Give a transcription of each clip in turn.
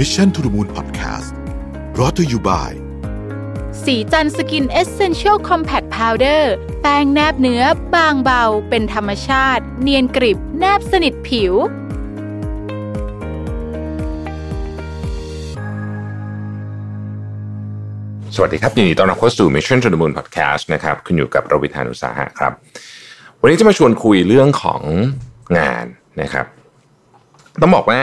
Mission to the Moon Podcast รอ t ธออยู่บ่ายสีจันสกินเอเซนเชียลคอมแพคพาวเดอร์แป้งแนบเนื้อบางเบา เป็นธรรมชาติ เนียนกริบ แนบสนิทผิว สวัสดีครับยินดีต้อนรับเข้าสู่ Mission to the Moon Podcast นะครับคุณอยู่กับรวิศ หาญอุตสาหะครับ วันนี้จะมาชวนคุยเรื่องของงานนะครับ ต้องบอกว่า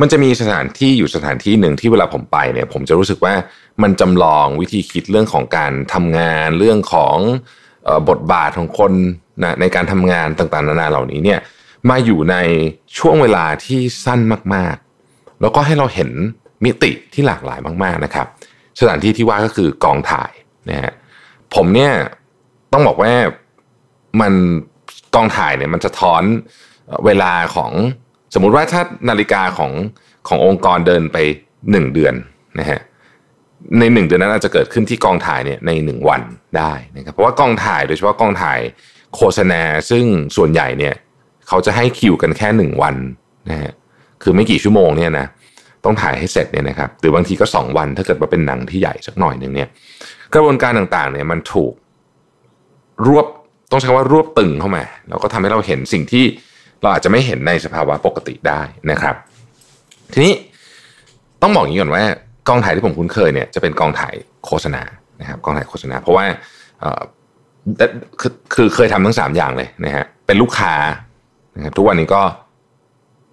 มันจะมีสถานที่อยู่สถานที่หนึ่งที่เวลาผมไปเนี่ย ผมจะรู้สึกว่ามันจำลองวิธีคิดเรื่องของการทำงานเรื่องของบทบาทของคนนะในการทำงานต่างๆ นานาเหล่านี้เนี่ยมาอยู่ในช่วงเวลาที่สั้นมากๆ แล้วก็ให้เราเห็นมิติที่หลากหลายมาก ๆนะครับ สถานที่ที่ว่าก็คือกองถ่ายนะฮะผมเนี่ยต้องบอกว่ามันกองถ่ายเนี่ยมันจะท้อนเวลาของ สมมุติว่าถ้านาฬิกาของขององค์กรเดินไปหนึ่งเดือนนะฮะในหนึ่งเดือนนั้นอาจจะเกิดขึ้นที่กองถ่ายเนี่ยในหนึ่งวันได้นะครับเพราะว่ากองถ่ายโดยเฉพาะกองถ่ายโฆษณาซึ่งส่วนใหญ่เนี่ยเขาจะให้คิวกันแค่หนึ่งวันนะฮะคือไม่กี่ชั่วโมงเนี่ยนะต้องถ่ายให้เสร็จเนี่ยนะครับหรือบางทีก็สองวันถ้าเกิดว่าเป็นหนังที่ใหญ่สักหน่อยหนึ่งเนี่ยกระบวนการต่างๆเนี่ยมันถูกรวบต้องใช้คำว่ารวบตึงเข้ามาแล้วก็ทำให้เราเห็นสิ่งที่ เราอาจจะไม่เห็นในสภาวะปกติได้นะครับ ทีนี้ต้องบอกอย่างนี้ก่อนว่ากองถ่ายที่ผมคุ้นเคยเนี่ยจะเป็นกองถ่ายโฆษณานะครับกองถ่ายโฆษณา เพราะว่าคือคือเคยทำทั้งสามอย่างเลยนะฮะเป็นลูกค้านะครับทุกวันนี้ก็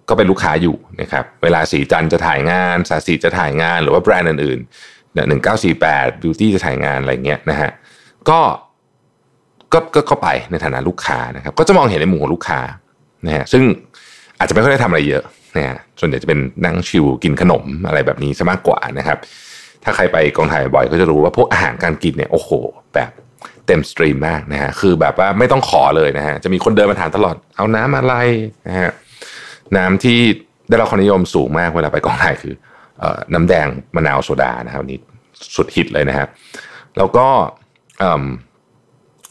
ก็เป็นลูกค้าอยู่นะครับเวลาสีจันจะถ่ายงานสาสีจะถ่ายงาน หรือว่าแบรนด์อื่นๆหนึ่งเก้าสี่แปดบิวตี้จะถ่ายงานอะไรเงี้ยนะฮะก็ก็ก็ก็ไปในฐานะลูกค้านะครับ ก็จะมองเห็นในมุมของลูกค้า นะฮะซึ่งอาจจะไม่ค่อยได้ทำอะไรเยอะนะฮะส่วนใหญ่จะเป็นนั่งชิวกินขนมอะไรแบบนี้ซะมากกว่านะครับ ถ้าใครไปกองถ่ายบ่อยก็จะรู้ว่าพวกอาหารการกินเนี่ยโอ้โห แบบเต็มสตรีมมากนะฮะคือแบบว่าไม่ต้องขอเลยนะฮะจะมีคนเดินมาถามตลอดเอาน้ำอะไรนะฮะน้ำที่ได้รับความนิยมสูงมากเวลาไปกองถ่ายคือเอน้ำแดงมะนาวโซดานะครับนี่สุดฮิตเลยนะฮะแล้วก็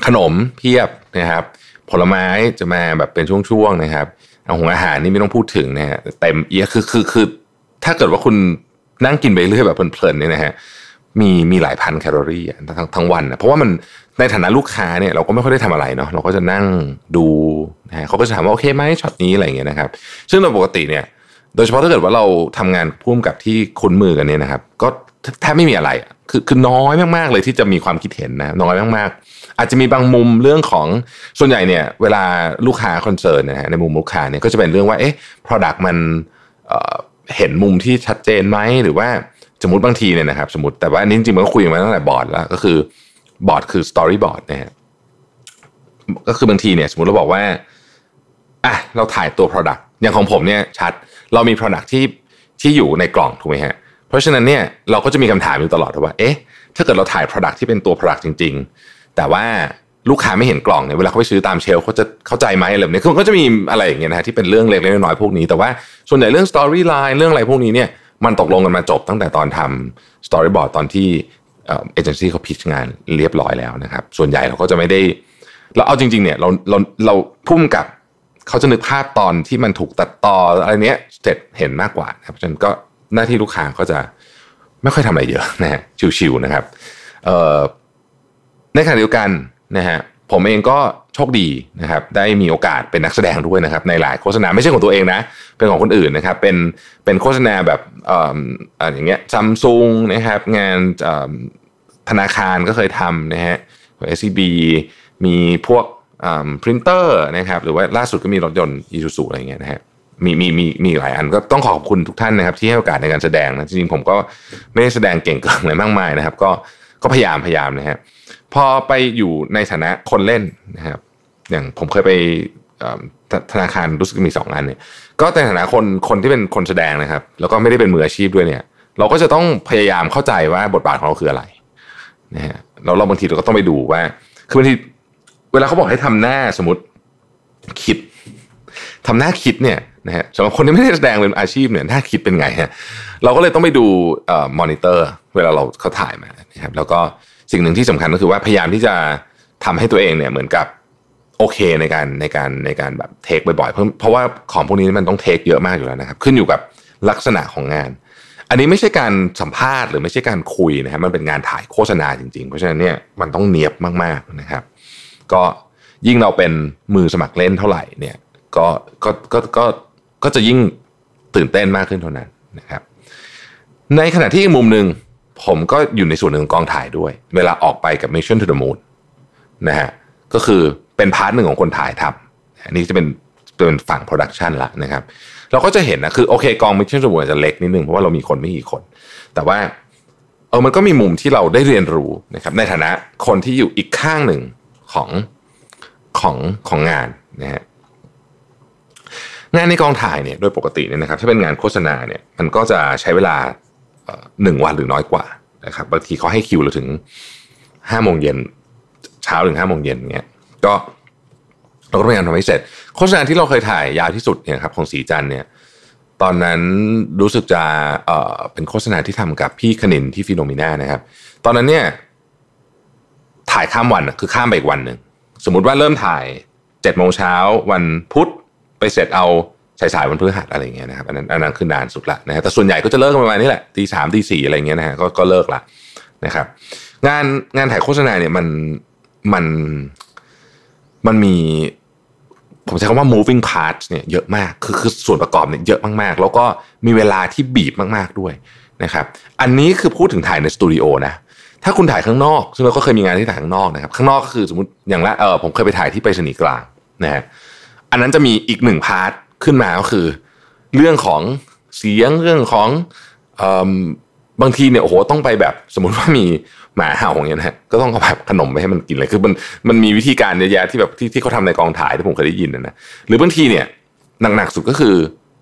ขนมเพียบนะครับ ผลไม้จะมาแบบเป็นช่วงๆนะครับเอาของอาหารนี่ไม่ต้องพูดถึงนะฮะเต็มเอียคือคือคือถ้าเกิดว่าคุณนั่งกินไปเรื่อยแบบเพลินๆเนี่ยนะฮะมีมีหลายพันแคลอรี่ทั้งทั้งวันนะเพราะว่ามันในฐานะลูกค้าเนี่ยเราก็ไม่ค่อยได้ทำอะไรเนาะเราก็จะนั่งดูนะฮะเขาก็จะถามว่าโอเคไหมช็อตนี้อะไรเงี้ยนะครับ ซึ่งโดยปกติเนี่ยโดยเฉพาะถ้าเกิดว่าเราทำงานพุ่มกับที่คุ้นมือกันเนี่ยนะครับ ก็แทบไม่มีอะไรคือคือน้อยมากๆเลยที่จะมีความคิดเห็นนะน้อยมากๆ อาจจะมีบางมุมเรื่องของส่วนใหญ่เนี่ย เวลาลูกค้า concern นะฮะในมุมลูกค้าเนี่ยก็จะเป็นเรื่องว่าเอ๊ะ product มันเเห็นมุมที่ชัดเจนไหมหรือว่าสมมติบางทีเนี่ยนะครับสมมติแต่ว่าอันนี้จริงๆมันก็คุยมาตั้งแต่บอร์ดแล้วก็คือบอร์ดคือ storyboard นะฮะก็คือบางทีเนี่ย สมมติเราบอกว่าอะเราถ่ายตัว product อย่างของผมเนี่ยชัดเรามี product ที่ที่อยู่ในกล่องถูกไหมฮะ เพราะฉะนั้นเนี่ยเราก็จะมีคำถามอยู่ตลอดว่าเอ๊ะถ้าเกิดเราถ่าย Product ที่เป็นตัว Product จริง ๆ แต่ว่าลูกค้าไม่เห็นกล่องเนี่ยเวลาเขาไปซื้อตามเชลเขาจะเข้าใจไหมอะไรแบบนี้คือก็จะมีอะไรอย่างเงี้ยนะฮะที่เป็นเรื่องเล็กๆน้อยๆพวกนี้ แต่ว่าส่วนใหญ่เรื่อง Storyline เรื่องอะไรพวกนี้เนี่ยมันตกลงกันมาจบตั้งแต่ตอนทำ Storyboard ตอนที่เอเจนซี่เขาพิชงานเรียบร้อยแล้วนะครับ ส่วนใหญ่เราก็จะไม่ได้ เราเอาจริงๆเนี่ยเราเราเราพุ่มกับเขาจะนึกภาพตอนที่มันถูกตัดต่ออะไรเนี้ยเสร็จเห็นมากกว่านะครับฉะนั้นก็ หน้าที่ลูกค้าก็จะไม่ค่อยทำอะไรเยอะนะฮะชิวๆนะครับในขณะเดียวกันนะฮะผมเองก็โชคดีนะครับ ได้มีโอกาสเป็นนักแสดงด้วยนะครับ ในหลายโฆษณาไม่ใช่ของตัวเองนะ เป็นของคนอื่นนะครับ เป็นเป็นโฆษณาแบบอ่าอย่างเงี้ยซัมซุงนะครับ งานธนาคารก็เคยทำนะฮะของ SCB มีพวกพรินเตอร์นะครับ หรือว่าล่าสุดก็มีรถยนต์อีซูซูอะไรเงี้ยนะฮะ มีมีมีมีหลายอันก็ต้องขอบคุณทุกท่านนะครับ ที่ให้โอกาสในการแสดงนะจริงๆผมก็ไม่ได้แสดงเก่งเกินอะไรมากมายนะครับ ก็ก็พยายามพยายามนะฮะพอไปอยู่ในฐานะคนเล่นนะครับ อย่างผมเคยไปธนาคารรู้สึกมีสองอันเนี่ย ก็ในฐานะคนคนที่เป็นคนแสดงนะครับ แล้วก็ไม่ได้เป็นมืออาชีพด้วยเนี่ย เราก็จะต้องพยายามเข้าใจว่าบทบาทของเราคืออะไรนะฮะเราเราบางทีเราก็ต้องไปดูว่า คือบางทีเวลาเขาบอกให้ทำหน้าสมมติคิดทำหน้าคิดเนี่ย นะฮะสำหรับคนที่ไม่ได้แสดงเป็นอาชีพเนี่ยถ้าคิดเป็นไงฮะเราก็เลยต้องไปดูมอนิเตอร์เวลาเราเขาถ่ายมานะครับแล้วก็สิ่งหนึ่งที่สำคัญก็คือว่าพยายามที่จะทำให้ตัวเองเนี่ยเหมือนกับโอเคในการในการในการแบบเทคบ่อยๆ เพราะเพราะว่าของพวกนี้มันต้องเทคเยอะมากอยู่แล้วนะครับ ขึ้นอยู่กับลักษณะของงาน อันนี้ไม่ใช่การสัมภาษณ์หรือไม่ใช่การคุยนะครับมันเป็นงานถ่ายโฆษณาจริงๆ เพราะฉะนั้นเนี่ยมันต้องเนียบมากๆนะครับ ก็ยิ่งเราเป็นมือสมัครเล่นเท่าไหร่เนี่ยก็ก็ก็ก็ ก็จะยิ่งตื่นเต้นมากขึ้นเท่านั้นนะครับ ในขณะที่อีกมุมหนึ่งผมก็อยู่ในส่วนหนึ่งของกองถ่ายด้วย เวลาออกไปกับ Mission to the Moon นะฮะก็คือเป็น part หนึ่งของคนถ่ายทำอันนี้จะเป็นเป็นฝั่ง production ละนะครับ เราก็จะเห็นนะคือโอเคกอง Mission to the Moon จะเล็กนิดนึงเพราะว่าเรามีคนไม่กี่คน แต่ว่าเออมันก็มีมุมที่เราได้เรียนรู้นะครับในฐานะคนที่อยู่อีกข้างหนึ่งของของของงานนะฮะ งานในกองถ่ายเนี่ยโดยปกติเนี่ยนะครับถ้าเป็นงานโฆษณาเนี่ยมันก็จะใช้เวลาหนึ่งวันหรือน้อยกว่านะครับบางทีเขาให้คิวเราถึงห้าโมงเย็นเช้าถึงห้าโมงเย็นเงี้ยก็เราก็พยายามทำให้เสร็จ โฆษณาที่เราเคยถ่ายยาวที่สุดเนี่ยครับของสีจันเนี่ยตอนนั้นรู้สึกจะเอ่อเป็นโฆษณาที่ทำกับพี่คณินที่ฟิโนมิน่านะครับ ตอนนั้นเนี่ยถ่ายข้ามวันคือข้ามไปอีกวันหนึ่งสมมุติว่าเริ่มถ่ายเจ็ดโมงเช้าวันพุธ ไปเสร็จเอาสายสายวันพฤหัสอะไรเงี้ยนะครับอันนั้นอันนั้นคือนานสุดละนะฮะแต่ส่วนใหญ่ก็จะเลิกประมาณนี้แหละตีสามตีสี่อะไรเงี้ยนะฮะก็ก็เลิกละนะครับ งานงานถ่ายโฆษณาเนี่ยมันมันมันมี ผมใช้คำว่า moving parts เนี่ยเยอะมากคือคือส่วนประกอบเนี่ยเยอะมากๆ แล้วก็มีเวลาที่บีบมากๆด้วยนะครับอันนี้คือพูดถึงถ่ายในสตูดิโอนะถ้าคุณถ่ายข้างนอก ซึ่งเราก็เคยมีงานที่ถ่ายข้างนอกนะครับ ข้างนอกก็คือสมมติอย่างละเออผมเคยไปถ่ายที่ไปรษณีย์กลางนะฮะ อันนั้นจะมีอีกหนึ่งพาร์ทขึ้นมาก็คือ เรื่องของเสียงเรื่องของบางทีเนี่ยโอ้โหต้องไปแบบสมมติว่ามีหมาเห่าอย่างเงี้ยนะฮะก็ต้องเอาแบบขนมไปให้มันกินเลยคือมันมันมีวิธีการเยอะแยะที่แบบที่ที่เขาทำในกองถ่ายที่ผมเคยได้ยินนะนะหรือบางทีเนี่ยหนักๆสุดก็คือ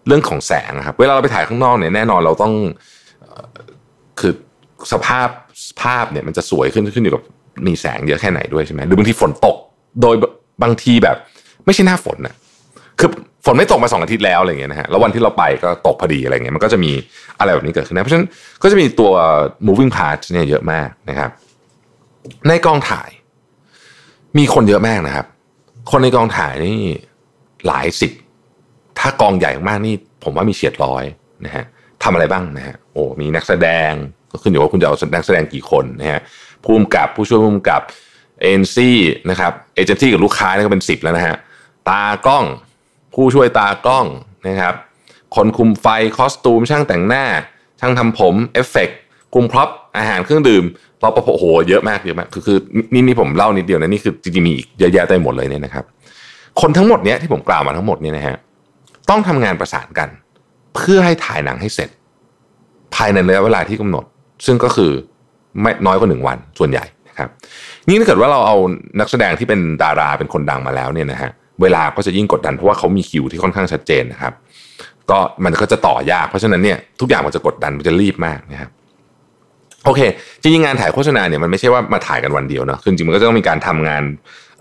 เรื่องของแสงนะครับเวลาเราไปถ่ายข้างนอกเนี่ยแน่นอนเราต้องคือสภาพภาพเนี่ยมันจะสวยขึ้นขึ้นอยู่กับมีแสงเยอะแค่ไหนด้วยใช่ไหมหรือบางทีฝนตก โดยบางทีแบบ ไม่ใช่หน้าฝนนะ คือฝนไม่ตกมาสองอาทิตย์แล้วอะไรเงี้ยนะฮะแล้ววันที่เราไปก็ตกพอดีอะไรเงี้ยมันก็จะมีอะไรแบบนี้เกิดขึ้นนะเพราะฉะนั้นก็จะมีตัว moving parts เนี่ยเยอะมากนะครับ ในกองถ่าย มีคนเยอะมากนะครับ คนในกองถ่ายนี่หลายสิบถ้ากองใหญ่มากนี่ ผมว่ามีเฉียดร้อยนะฮะทำอะไรบ้างนะฮะโอ้มีนักแสดงก็ขึ้นอยู่ว่าคุณจะเอานักแสดงกี่คนนะฮะผู้กำกับผู้ช่วยผู้กำกับเอ็นซี่นะครับเอเจนซี่กับลูกค้านี่ก็เป็นสิบแล้วนะฮะตากล้อง ผู้ช่วยตากล้องนะครับ คนคุมไฟ costume ช่างแต่งหน้า ช่างทำผมเอฟเฟกคุม prop อาหารเครื่องดื่มรปภโอ้โหเยอะมากเยอะมากคือคือนี่นี่ผมเล่านิดเดียวนะนี่คือจริงๆมีอีกเยอะแยะเต็มหมดเลยเนี่ยนะครับ คนทั้งหมดเนี้ยที่ผมกล่าวมาทั้งหมดเนี่ยนะฮะต้องทำงานประสานกัน เพื่อให้ถ่ายหนังให้เสร็จ ภายในระยะเวลาที่กำหนด ซึ่งก็คือไม่น้อยกว่าหนึ่งวันส่วนใหญ่นะครับ นี่ถ้าเกิดว่าเราเอานักแสดงที่เป็นดาราเป็นคนดังมาแล้วเนี่ยนะฮะ เวลาก็จะยิ่งกดดันเพราะว่าเขามีคิวที่ค่อนข้างชัดเจนนะครับ ก็มันก็จะต่อยาก เพราะฉะนั้นเนี่ยทุกอย่างมันจะกดดันมันจะรีบมากนะครับโอเค จริงๆงานถ่ายโฆษณาเนี่ยมันไม่ใช่ว่ามาถ่ายกันวันเดียวนะคือจริงมันก็จะต้องมีการทำงาน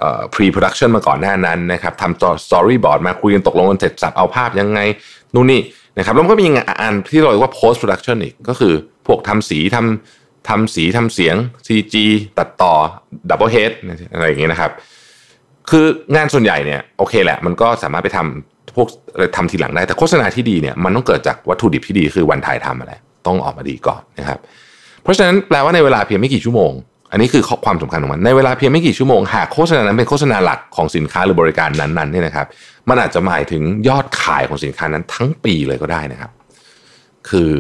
เอ่อ pre production มาก่อนหน้านั้นนะครับทำ story board มาคุยกันตกลงกันเสร็จสับเอาภาพยังไงนู่นนี่นะครับแล้วก็มีงานที่เราเรียกว่า post production อีกก็คือพวกทำสีทำทำสีทำเสียง CG ตัดต่อ double head อะไรอย่างเงี้ยนะครับ คืองานส่วนใหญ่เนี่ยโอเคแหละ มันก็สามารถไปทำพวกทำทีหลังได้แต่โฆษณาที่ดีเนี่ยมันต้องเกิดจากวัตถุดิบที่ดีคือวันถ่ายทำอะไรต้องออกมาดีก่อนนะครับ เพราะฉะนั้นแปลว่าในเวลาเพียงไม่กี่ชั่วโมง อันนี้คือความสำคัญของมันในเวลาเพียงไม่กี่ชั่วโมงหากโฆษณานั้นเป็นโฆษณาหลักของสินค้าหรือบริการนั้นๆเนี่ยนะครับ มันอาจจะหมายถึงยอดขายของสินค้านั้นทั้งปีเลยก็ได้นะครับ คือ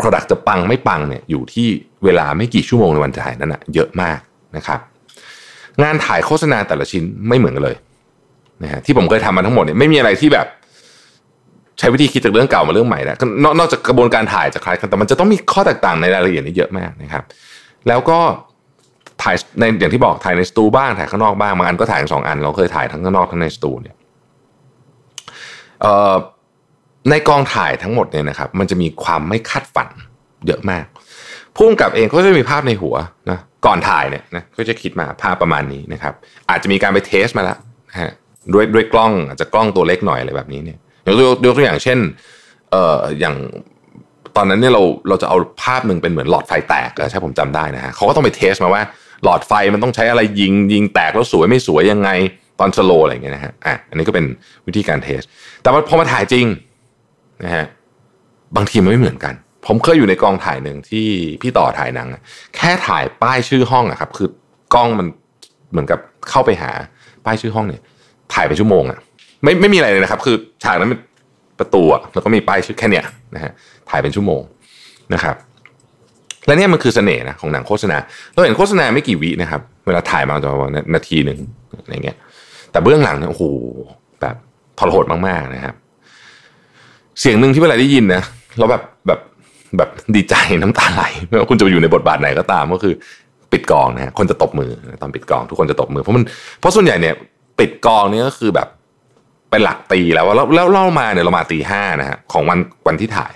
Product จะปังไม่ปังเนี่ยอยู่ที่เวลาไม่กี่ชั่วโมงในวันถ่ายนั้นนะเยอะมากนะครับ งานถ่ายโฆษณาแต่ละชิ้นไม่เหมือนกันเลยนะฮะที่ผมเคยทำมาทั้งหมดเนี่ยไม่มีอะไรที่แบบ ใช้วิธีคิดจากเรื่องเก่ามาเรื่องใหม่นะนนอกจากกระบวนการถ่ายจะคล้ายกันแต่มันจะต้องมีข้อแตกต่างในรายละเอียดนี่เยอะมากนะครับ แล้วก็ถ่ายในอย่างที่บอกถ่ายในสตูบ้างถ่ายข้างนอกบ้างบางอันก็ถ่ายสองอัน เราเคยถ่ายทั้งข้างนอกทั้งในสตูเนี่ยในกองถ่ายทั้งหมดเนี่ยนะครับ มันจะมีความไม่คาดฝันเยอะมากพุ่งกับเองก็จะมีภาพในหัวนะ ก่อนถ่ายเนี่ยนะก็จะคิดมาภาพประมาณนี้นะครับ อาจจะมีการไปเทสมาแล้วฮะด้วยด้วยกล้องอาจจะกล้องตัวเล็กหน่อยอะไรแบบนี้เนี่ยยกยกตัวอย่างเช่นเอ่ออย่างตอนนั้นเนี่ยเราเราจะเอาภาพหนึ่งเป็นเหมือนหลอดไฟแตกใช่ผมจำได้นะฮะเขาก็ต้องไปเทสมาว่า หลอดไฟมันต้องใช้อะไรยิงยิงแตกแล้วสวยไม่สวยยังไงตอนสโลอะไรอย่างเงี้ยนะฮะอะอันนี้ก็เป็นวิธีการเทส แต่ว่าพอมาถ่ายจริงนะฮะบางทีมันไม่เหมือนกัน ผมเคยอยู่ในกองถ่ายหนึ่งที่พี่ต่อถ่ายหนัง แค่ถ่ายป้ายชื่อห้องอะครับ คือกล้องมันเหมือนกับเข้าไปหาป้ายชื่อห้องเนี่ย ถ่ายไปชั่วโมงอะไม่ไม่มีอะไรเลยนะครับ คือฉากนั้นเป็นประตูอะแล้วก็มีป้ายชื่อแค่เนี้ยนะฮะถ่ายเป็นชั่วโมงนะครับและเนี่ยมันคือเสน่ห์นะของหนังโฆษณาเราเห็นโฆษณาไม่กี่วินะครับ เวลาถ่ายมาจะประมาณนาทีหนึ่งอะไรเงี้ย แต่เบื้องหลังเนี่ยโอ้โหแบบทรหดมากๆนะครับ เสียงหนึ่งที่เวลาได้ยินนะเราแบบแบบ แบบดีใจน้ำตาไหลไม่ว่าคุณจะไปอยู่ในบทบาทไหนก็ตามก็คือ ปิดกองนะฮะคนจะตบมือตอนปิดกอง ทุกคนจะตบมือเพราะมันเพราะส่วนใหญ่เนี่ย ปิดกองนี่ก็คือแบบเป็นหลักตีแล้วแล้วแล้วเล่ามาเนี่ยเรามาตีห้านะฮะของวันวันที่ถ่าย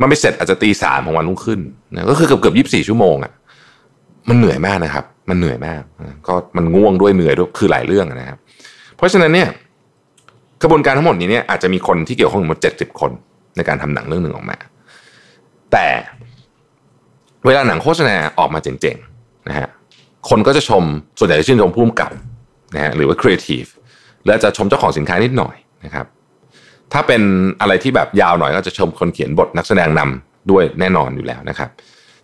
มันไม่เสร็จอาจจะตีสามของวันรุ่งขึ้นนะก็คือเกือบเกือบยี่สิบสี่ชั่วโมงอะ่ะมันเหนื่อยมากนะครับ มันเหนื่อยมาก ก็มันง่วงด้วยเหนื่อยด้วยคือหลายเรื่องนะครับ เพราะฉะนั้นเนี่ยกระบวนการทั้งหมดนี้เนี่ยอาจจะมีคนที่เกี่ยวข้องหมดเจ็ดสิบคนในการทำหนังเรื่องหนึ่งออกมา แต่เวลาหนังโฆษณาออกมาเจ๋งๆนะฮะคนก็จะชมส่วนใหญ่จะชื่นชมผู้กำกับนะฮะหรือว่าครีเอทีฟแล้วจะชมเจ้าของสินค้านิดหน่อยนะครับถ้าเป็นอะไรที่แบบยาวหน่อยก็จะชมคนเขียนบทนักแสดงนำด้วยแน่นอนอยู่แล้วนะครับ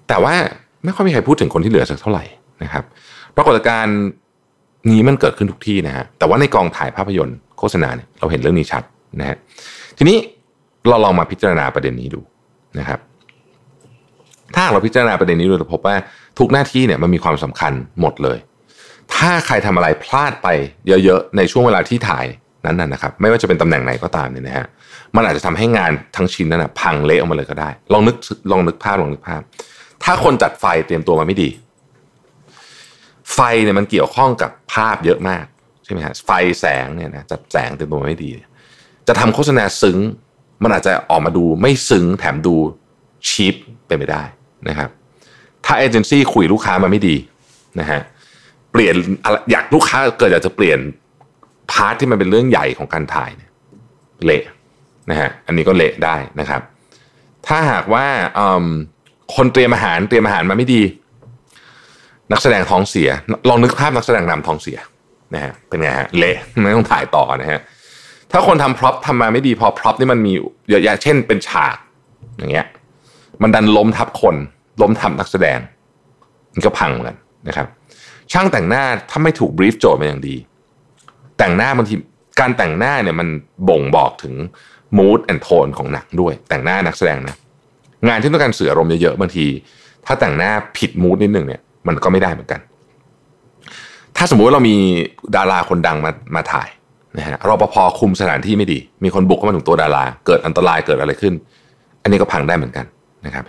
แต่ว่าไม่ค่อยมีใครพูดถึงคนที่เหลือสักเท่าไหร่นะครับปรากฏการณ์นี้มันเกิดขึ้นทุกที่นะฮะแต่ว่าในกองถ่ายภาพยนตร์โฆษณาเนี่ยเราเห็นเรื่องนี้ชัดนะฮะทีนี้เราลองมาพิจารณาประเด็นนี้ดูนะครับ ถ้าเราพิจารณาประเด็นนี้ดูจะพบว่าทุกหน้าที่เนี่ยมันมีความสำคัญหมดเลย ถ้าใครทำอะไรพลาดไปเยอะๆในช่วงเวลาที่ถ่ายนั้นน่ะนะครับไม่ว่าจะเป็นตำแหน่งไหนก็ตามเนี่ยนะฮะมันอาจจะทำให้งานทั้งชิ้นนั้นนะพังเละออกมาเลยก็ได้ ลองนึกลองนึกภาพลองนึกภาพ ถ้าคนจัดไฟเตรียมตัวมาไม่ดี ไฟเนี่ยมันเกี่ยวข้องกับภาพเยอะมากใช่ไหมฮะไฟแสงเนี่ยนะจัดแสงเตรียมตัวมาไม่ดี จะทำโฆษณาซึ้ง มันอาจจะออกมาดูไม่ซึ้งแถมดู cheap เป็นไปได้ นะครับ ถ้าเอเจนซี่คุยลูกค้ามาไม่ดีนะฮะเปลี่ยนอยากลูกค้าเกิดอยากจะเปลี่ยน part ที่มันเป็นเรื่องใหญ่ของการถ่ายเนี่ยเละนะฮะอันนี้ก็เละได้นะครับ ถ้าหากว่าคนเตรียมอาหารเตรียมอาหารมาไม่ดี นักแสดงท้องเสีย ลองนึกภาพนักแสดงนำท้องเสียนะฮะเป็นไงฮะเละไม่ต้องถ่ายต่อนะฮะถ้าคนทำ prop ทำมาไม่ดีพอ prop นี่มันมีเยอะแยะเช่นเป็นฉากอย่างเงี้ย มันดันล้มทับคน ล้มทับนักแสดง มันก็พังเหมือนกันนะครับ ช่างแต่งหน้าถ้าไม่ถูก brief โจทย์มาอย่างดี แต่งหน้าบางทีการแต่งหน้าเนี่ยมันบ่งบอกถึง mood and tone ของหนังด้วย แต่งหน้านักแสดงนะงานที่ต้องการเสื่ออารมณ์เยอะๆบางที ถ้าแต่งหน้าผิดมูดนิดหนึ่งเนี่ยมันก็ไม่ได้เหมือนกัน ถ้าสมมุติว่าเรามีดาราคนดังมามาถ่ายนะฮะรปภคุมสถานที่ไม่ดี มีคนบุกเข้ามาถึงตัวดารา เกิดอันตรายเกิดอะไรขึ้น อันนี้ก็พังได้เหมือนกัน นะครับ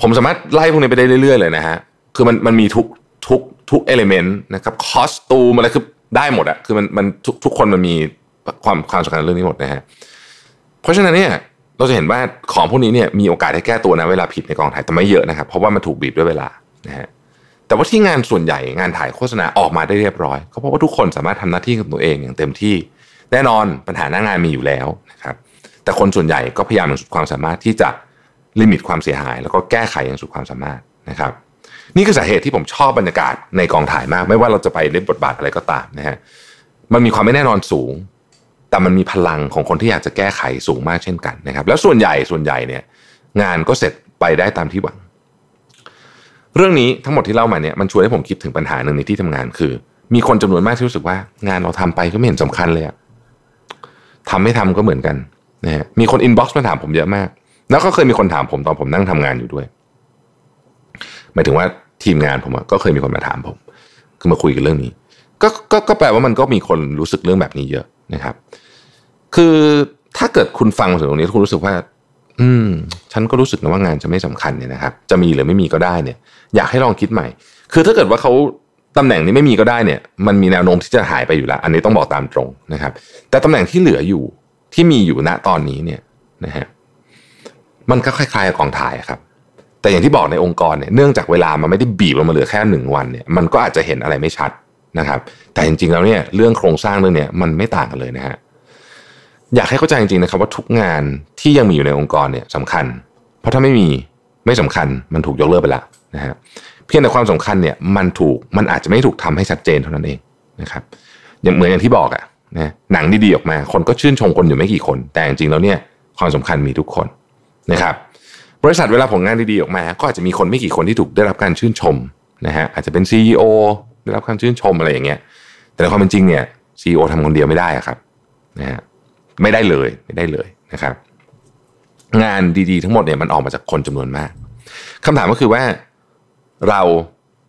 ผมสามารถไล่พวกนี้ไปได้เรื่อยๆเลยนะฮะคือมันมันมีทุกทุกทุกเอลิเมนต์นะครับคอสตูมอะไรคือได้หมดอะคือมันมันทุกทุกคนมันมีความความสำคัญเรื่องนี้หมดนะฮะเพราะฉะนั้นเนี่ยเราจะเห็นว่าของพวกนี้เนี่ยมีโอกาสให้แก้ตัวนะเวลาผิดในกองถ่ายแต่ไม่เยอะนะครับ เพราะว่ามันถูกบีบด้วยเวลานะฮะแต่ว่าที่งานส่วนใหญ่งานถ่ายโฆษณาออกมาได้เรียบร้อยก็เพราะว่าทุกคนสามารถทำหน้าที่ของตัวเองอย่างเต็มที่ แน่นอนปัญหาหน้างานมีอยู่แล้วนะครับแต่คนส่วนใหญ่ก็พยายามอย่างสุดความสามารถที่จะ ลิมิตความเสียหาย แล้วก็แก้ไขอย่างสุดความสามารถนะครับ นี่คือสาเหตุที่ผมชอบบรรยากาศในกองถ่ายมาก ไม่ว่าเราจะไปเล่นบทบาทอะไรก็ตามนะฮะมันมีความไม่แน่นอนสูง แต่มันมีพลังของคนที่อยากจะแก้ไขสูงมากเช่นกันนะครับ แล้วส่วนใหญ่ส่วนใหญ่เนี่ย งานก็เสร็จไปได้ตามที่หวัง เรื่องนี้ทั้งหมดที่เล่ามาเนี่ยมันชวนให้ผมคิดถึงปัญหาหนึ่งในที่ทำงานคือ มีคนจำนวนมากที่รู้สึกว่างานเราทำไปก็ไม่เห็นสำคัญเลยอะทำไม่ทำก็เหมือนกันนะฮะมีคน inbox มาถามผมเยอะมาก แล้วก็เคยมีคนถามผมตอนผมนั่งทำงานอยู่ด้วยหมายถึงว่าทีมงานผมก็เคยมีคนมาถามผมคือมาคุยกันเรื่องนี้ ก็ก็ก็แปลว่ามันก็มีคนรู้สึกเรื่องแบบนี้เยอะนะครับ คือถ้าเกิดคุณฟังมาถึงตรงนี้คุณรู้สึกว่า อืม ฉันก็รู้สึกนะว่างานจะไม่สำคัญเนี่ยนะครับ จะมีหรือไม่มีก็ได้เนี่ย อยากให้ลองคิดใหม่ คือถ้าเกิดว่าเขาตำแหน่งนี้ไม่มีก็ได้เนี่ย มันมีแนวโน้มที่จะหายไปอยู่แล้ว อันนี้ต้องบอกตามตรงนะครับ แต่ตำแหน่งที่เหลืออยู่ที่มีอยู่ณตอนนี้เนี่ยนะฮะ มันก็คล้ายๆกับกองถ่ายครับ แต่อย่างที่บอกในองค์กรเนี่ยเนื่องจากเวลามันไม่ได้บีบลงมาเหลือแค่หนึ่งวันเนี่ยมันก็อาจจะเห็นอะไรไม่ชัดนะครับ แต่จริงๆแล้วเนี่ยเรื่องโครงสร้างเรื่องเนี้ยมันไม่ต่างกันเลยนะฮะอยากให้เข้าใจจริงๆนะครับว่าทุกงานที่ยังมีอยู่ในองค์กรเนี่ยสำคัญ เพราะถ้าไม่มีไม่สำคัญมันถูกยกเลิกไปแล้วนะฮะเพียงแต่ความสำคัญเนี่ยมันถูกมันอาจจะไม่ถูกทำให้ชัดเจนเท่านั้นเองนะครับอย่างเหมือนอย่างที่บอกอะนะหนังดีๆออกมา คนก็ชื่นชมคนอยู่ไม่กี่คน แต่จริงๆแล้วเนี่ยความสำคัญมีทุกคน นะครับบริษัทเวลาผลงานดีๆออกมา ก็อาจจะมีคนไม่กี่คนที่ถูกได้รับการชื่นชมนะฮะอาจจะเป็น CEO ได้รับการชื่นชมอะไรอย่างเงี้ยแต่ในความเป็นจริงเนี่ย CEO ทำคนเดียวไม่ได้ครับนะฮะไม่ได้เลยไม่ได้เลยนะครับงานดีๆทั้งหมดเนี่ยมันออกมาจากคนจำนวนมากคำถามก็คือว่าเรา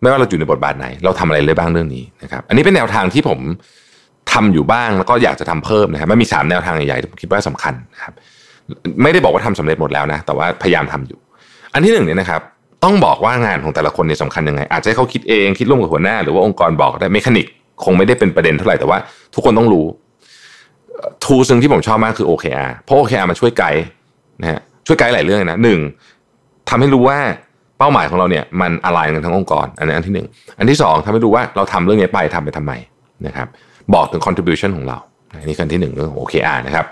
ไม่ว่าเราอยู่ในบทบาทไหน เราทำอะไรเลยบ้างเรื่องนี้นะครับ อันนี้เป็นแนวทางที่ผมทำอยู่บ้างแล้วก็อยากจะทำเพิ่มนะครับมันมีสามแนวทางใหญ่ๆที่ผมคิดว่าสำคัญนะครับ ไม่ได้บอกว่าทำสำเร็จหมดแล้วนะ แต่ว่าพยายามทำอยู่ อันที่หนึ่งเนี่ยนะครับ ต้องบอกว่างานของแต่ละคนเนี่ยสำคัญยังไง อาจจะให้เขาคิดเองคิดร่วมกับหัวหน้า หรือว่าองค์กรบอกได้เมคานิกคงไม่ได้เป็นประเด็นเท่าไหร่แต่ว่า ทุกคนต้องรู้ทูซึ่งที่ผมชอบมากคือ OKR เพราะ OKR มันช่วยไกด์นะฮะช่วยไกด์หลายเรื่องนะหนึ่งทำให้รู้ว่าเป้าหมายของเราเนี่ยมันอะไรกันทั้งองค์กร อันนี้อันที่หนึ่งอันที่สองทำให้รู้ว่าเราทำเรื่องนี้ไปทำไปทำไมนะครับบอกถึง contribution ของเราอันนี้กันที่หนึ่งเรื่องของ OKR นะครับ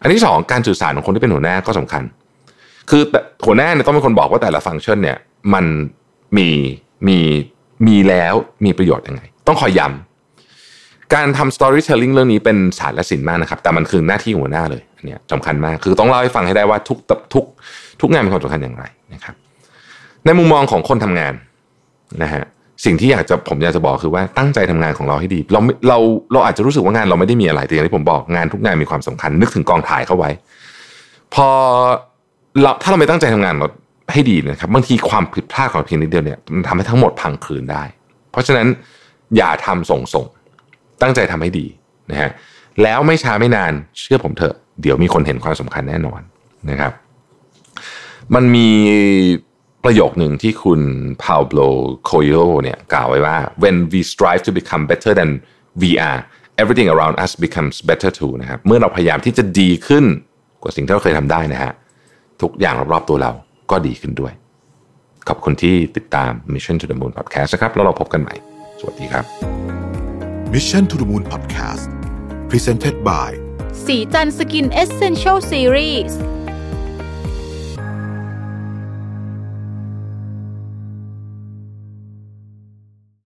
อันที่สองการสื่อสารของคนที่เป็นหัวหน้าก็สำคัญ คือหัวหน้าเนี่ยต้องเป็นคนบอกว่าแต่ละฟังก์ชันเนี่ยมันมีมีมีแล้วมีประโยชน์ยังไง ต้องคอยย้ำการทำ storytelling เรื่องนี้เป็นศาสตร์และศิลป์มากนะครับ แต่มันคือหน้าที่หัวหน้าเลยอันนี้สำคัญมากคือต้องเล่าให้ฟังให้ได้ว่าทุกทุกทุกงานมีความสำคัญอย่างไรนะครับ ในมุมมองของคนทำงานนะฮะ สิ่งที่อยากจะผมอยากจะบอกคือว่าตั้งใจทำงานของเราให้ดี เราเราเราอาจจะรู้สึกว่างานเราไม่ได้มีอะไรแต่อย่างที่ผมบอกงานทุกงานมีความสำคัญ นึกถึงกองถ่ายเข้าไว้ พอเราถ้าเราไม่ตั้งใจทำงานเราให้ดีนะครับบางทีความผิดพลาดของเพียงนิดเดียวเนี่ยมันทำให้ทั้งหมดพังคืนได้ เพราะฉะนั้นอย่าทำส่งส่งตั้งใจทำให้ดีนะฮะแล้วไม่ช้าไม่นานเชื่อผมเถอะ เดี๋ยวมีคนเห็นความสำคัญแน่นอนนะครับ มันมี ประโยคหนึ่งที่คุณพาโบโคโยเนี่ยกล่าวไว้ว่า when we strive to become better than we are everything around us becomes better too นะครับเมื่อเราพยายามที่จะดีขึ้นกว่าสิ่งที่เราเคยทำได้นะฮะทุกอย่างรอบๆตัวเราก็ดีขึ้นด้วย ขอบคุณที่ติดตาม Mission to the Moon Podcast นะครับ แล้วเราพบกันใหม่ สวัสดีครับ Mission to the Moon Podcast Presented by สีจันสกินเอเซนเชลซีรีส์